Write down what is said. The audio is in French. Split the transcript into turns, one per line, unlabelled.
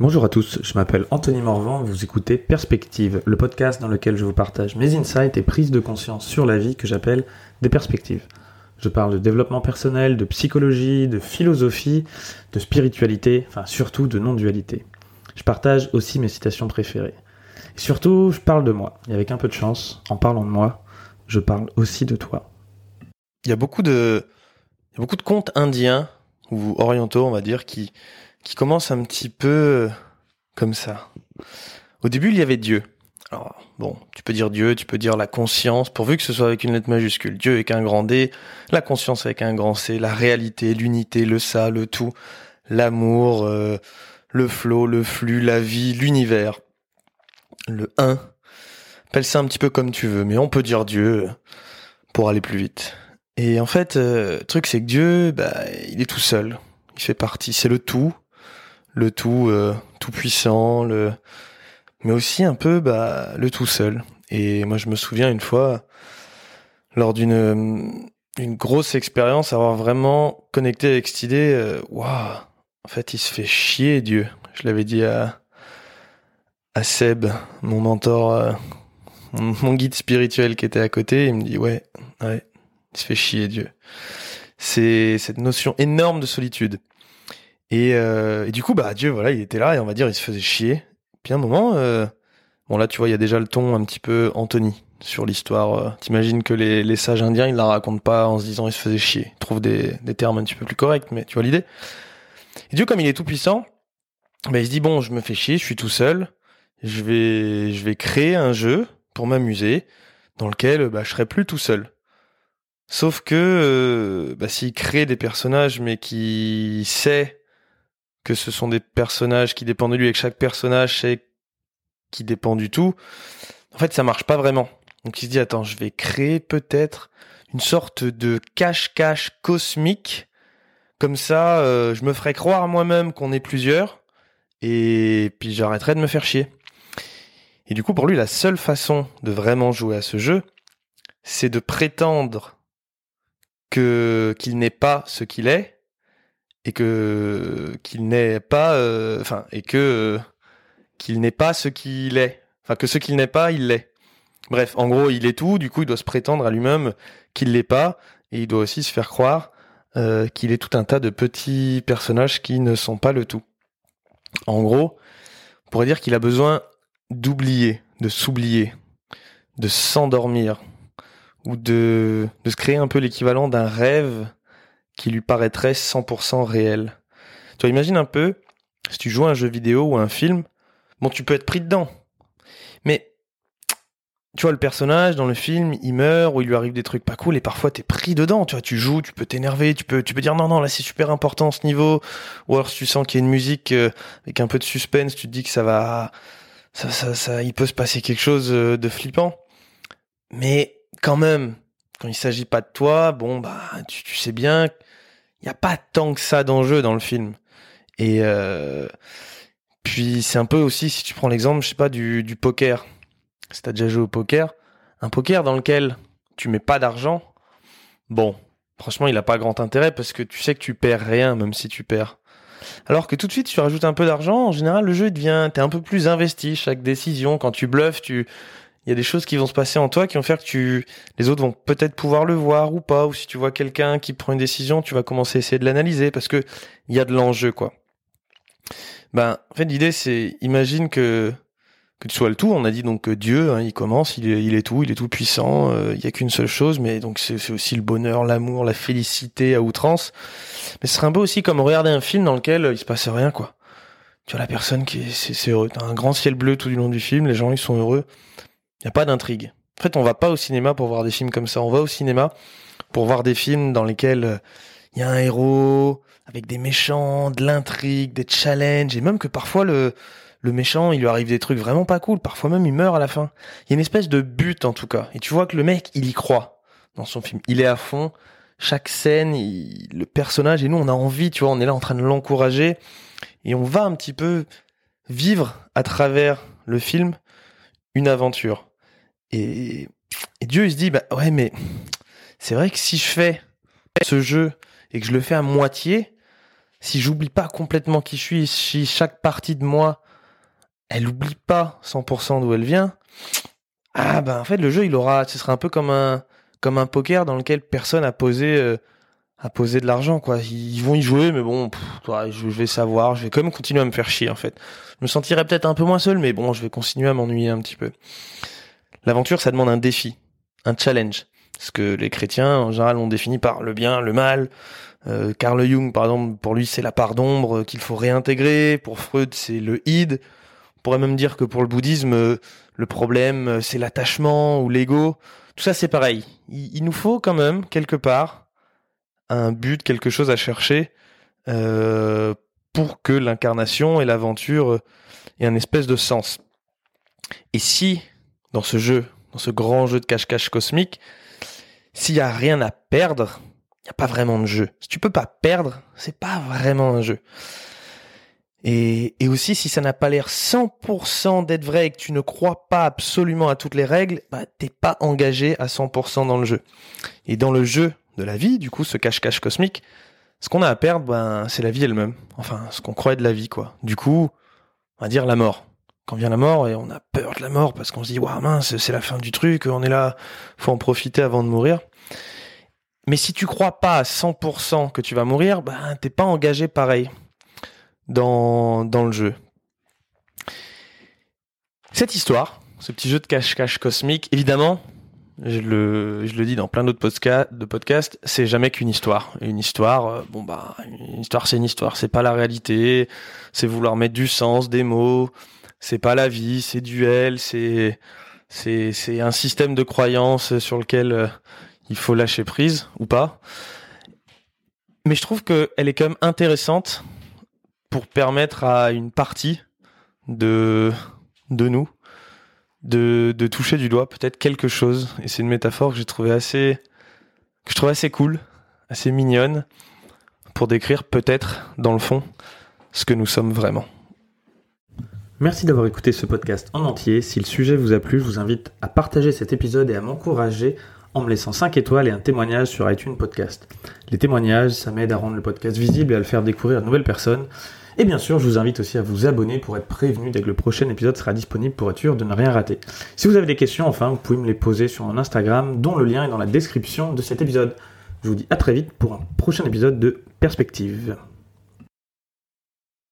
Bonjour à tous, je m'appelle Anthony Morvan, vous écoutez Perspective, le podcast dans lequel je vous partage mes insights et prises de conscience sur la vie que j'appelle des perspectives. Je parle de développement personnel, de psychologie, de philosophie, de spiritualité, enfin surtout de non-dualité. Je partage aussi mes citations préférées. Et surtout, je parle de moi. Et avec un peu de chance, en parlant de moi, je parle aussi de toi.
Il y a beaucoup de, il y a beaucoup de contes indiens ou orientaux, on va dire, qui, qui commence un petit peu comme ça. Au début, il y avait Dieu. Alors, bon, tu peux dire Dieu, tu peux dire la conscience, pourvu que ce soit avec une lettre majuscule. Dieu avec un grand D, la conscience avec un grand C, la réalité, l'unité, le ça, le tout, l'amour, euh, le flot, le flux, la vie, l'univers, le un. Appelle ça un petit peu comme tu veux, mais on peut dire Dieu pour aller plus vite. Et en fait, euh, le truc c'est que Dieu, bah, il est tout seul. Il fait partie, c'est le tout, le tout euh, tout puissant, le mais aussi un peu bah le tout seul. Et moi je me souviens une fois lors d'une euh, une grosse expérience avoir vraiment connecté avec cette idée euh, waouh en fait il se fait chier Dieu. Je l'avais dit à à Seb, mon mentor mon guide spirituel qui était à côté, il me dit ouais, ouais, il se fait chier Dieu. C'est cette notion énorme de solitude. Et, euh, et, du coup, bah Dieu, voilà, il était là et on va dire, il se faisait chier. Puis un moment, euh, bon là, tu vois, il y a déjà le ton un petit peu Anthony sur l'histoire. Euh, T'imagines que les, sages indiens, ils la racontent pas en se disant il se faisait chier. Ils trouvent des, des termes un petit peu plus corrects, mais tu vois l'idée. Et Dieu, comme il est tout puissant, bah, il se dit bon, je me fais chier, je suis tout seul. Je vais, je vais créer un jeu pour m'amuser dans lequel bah, je serai plus tout seul. Sauf que euh, bah, s'il crée des personnages mais qui sait que ce sont des personnages qui dépendent de lui et que chaque personnage sait qui dépend du tout, en fait, ça marche pas vraiment. Donc il se dit, attends, je vais créer peut-être une sorte de cache-cache cosmique. Comme ça, euh, je me ferai croire moi-même qu'on est plusieurs. Et puis j'arrêterai de me faire chier. Et du coup, pour lui, la seule façon de vraiment jouer à ce jeu, c'est de prétendre que qu'il n'est pas ce qu'il est et que qu'il n'est pas euh, enfin et que qu'il n'est pas ce qu'il est. Enfin que ce qu'il n'est pas il l'est. Bref en gros il est tout. Du coup il doit se prétendre à lui-même qu'il l'est pas et il doit aussi se faire croire euh, qu'il est tout un tas de petits personnages qui ne sont pas le tout. En gros on pourrait dire qu'il a besoin d'oublier de s'oublier de s'endormir ou de de se créer un peu l'équivalent d'un rêve qui lui paraîtrait 100% réel. Tu vois, imagine un peu, si tu joues à un jeu vidéo ou un film, bon, tu peux être pris dedans. Mais, tu vois, le personnage dans le film, il meurt ou il lui arrive des trucs pas cool et parfois t'es pris dedans. Tu vois, tu joues, tu peux t'énerver, tu peux, tu peux dire non, non, là c'est super important ce niveau. Ou alors si tu sens qu'il y a une musique euh, avec un peu de suspense, tu te dis que ça va, ça, ça, ça, il peut se passer quelque chose euh, de flippant. Mais quand même, quand il s'agit pas de toi, bon bah tu, sais bien il n'y a pas tant que ça d'enjeu dans le film. Et euh, puis c'est un peu aussi, si tu prends l'exemple, je sais pas, du, poker. Si t'as déjà joué au poker, un poker dans lequel tu mets pas d'argent, bon, franchement, il a pas grand intérêt parce que tu sais que tu perds rien, même si tu perds. Alors que tout de suite, tu rajoutes un peu d'argent, en général, le jeu devient, t'es un peu plus investi. Chaque décision, quand tu bluffes, tu, il y a des choses qui vont se passer en toi qui vont faire que tu, les autres vont peut-être pouvoir le voir ou pas, ou si tu vois quelqu'un qui prend une décision, tu vas commencer à essayer de l'analyser parce que il y a de l'enjeu, quoi. Ben, en fait, l'idée, c'est, imagine que, que tu sois le tout. On a dit donc que Dieu, hein, il commence, il est, tout, il est tout puissant. Euh, il y a qu'une seule chose, mais donc c'est aussi le bonheur, l'amour, la félicité à outrance. Mais ce serait un peu aussi comme regarder un film dans lequel il se passe rien, quoi. Tu vois la personne qui est, c'est heureux. T'as un grand ciel bleu tout du long du film, les gens ils sont heureux. Il n'y a pas d'intrigue. En fait, on va pas au cinéma pour voir des films comme ça. On va au cinéma pour voir des films dans lesquels il euh, y a un héros avec des méchants, de l'intrigue, des challenges, et même que parfois le le méchant, il lui arrive des trucs vraiment pas cool. Parfois même, il meurt à la fin. Il y a une espèce de but en tout cas. Et tu vois que le mec, il y croit dans son film. Il est à fond. Chaque scène, le personnage, et nous, on a envie, tu vois, on est là en train de l'encourager. Et on va un petit peu vivre à travers le film une aventure. Et, Dieu, il se dit, bah ouais, mais c'est vrai que si je fais ce jeu et que je le fais à moitié, si j'oublie pas complètement qui je suis, si chaque partie de moi, elle oublie pas 100% d'où elle vient, ah ben en fait le jeu il aura, ce sera un peu comme un comme un poker dans lequel personne a posé euh, a posé de l'argent quoi. Ils vont y jouer mais bon, je vais savoir, je vais quand même continuer à me faire chier en fait. Je me sentirais peut-être un peu moins seul mais bon, je vais continuer à m'ennuyer un petit peu. L'aventure ça demande un défi, un challenge. Ce que les chrétiens en général ont défini par le bien, le mal, euh, Carl Jung, par exemple, pour lui, c'est la part d'ombre qu'il faut réintégrer. Pour Freud, c'est le id. On pourrait même dire que pour le bouddhisme, le problème, c'est l'attachement ou l'ego. Tout ça, c'est pareil. Il, nous faut quand même, quelque part, un but, quelque chose à chercher euh, pour que l'incarnation et l'aventure aient un espèce de sens. Et si, dans ce jeu, dans ce grand jeu de cache-cache cosmique, s'il n'y a rien à perdre, il n'y a pas vraiment de jeu. Si tu peux pas perdre, c'est pas vraiment un jeu. Et, et aussi, si ça n'a pas l'air 100% d'être vrai et que tu ne crois pas absolument à toutes les règles, bah, t'es pas engagé à 100% dans le jeu. Et dans le jeu de la vie, du coup, ce cache-cache cosmique, ce qu'on a à perdre, ben, c'est la vie elle-même. Enfin, ce qu'on croit de la vie, quoi. Du coup, on va dire la mort. Quand vient la mort, et on a peur de la mort parce qu'on se dit, waouh, mince, c'est la fin du truc, on est là, faut en profiter avant de mourir. Mais si tu crois pas à 100% que tu vas mourir, ben t'es pas engagé pareil dans, dans le jeu. Cette histoire, ce petit jeu de cache-cache cosmique, évidemment, je le, je le dis dans plein d'autres podcasts, de podcasts, c'est jamais qu'une histoire. Une histoire, euh, bon bah, une histoire c'est une histoire, c'est pas la réalité, c'est vouloir mettre du sens, des mots, c'est pas la vie, c'est duel, c'est, c'est, c'est un système de croyances sur lequel euh, il faut lâcher prise ou pas. Mais je trouve qu'elle est quand même intéressante pour permettre à une partie de, de nous de, de toucher du doigt peut-être quelque chose. Et c'est une métaphore que j'ai trouvé assez, que je trouve assez cool, assez mignonne pour décrire peut-être dans le fond ce que nous sommes vraiment.
Merci d'avoir écouté ce podcast en entier. Si le sujet vous a plu, je vous invite à partager cet épisode et à m'encourager en me laissant 5 étoiles et un témoignage sur iTunes Podcast. Les témoignages, ça m'aide à rendre le podcast visible et à le faire découvrir à de nouvelles personnes. Et bien sûr, je vous invite aussi à vous abonner pour être prévenu dès que le prochain épisode sera disponible pour être sûr de ne rien rater. Si vous avez des questions, enfin, vous pouvez me les poser sur mon Instagram, dont le lien est dans la description de cet épisode. Je vous dis à très vite pour un prochain épisode de Perspective.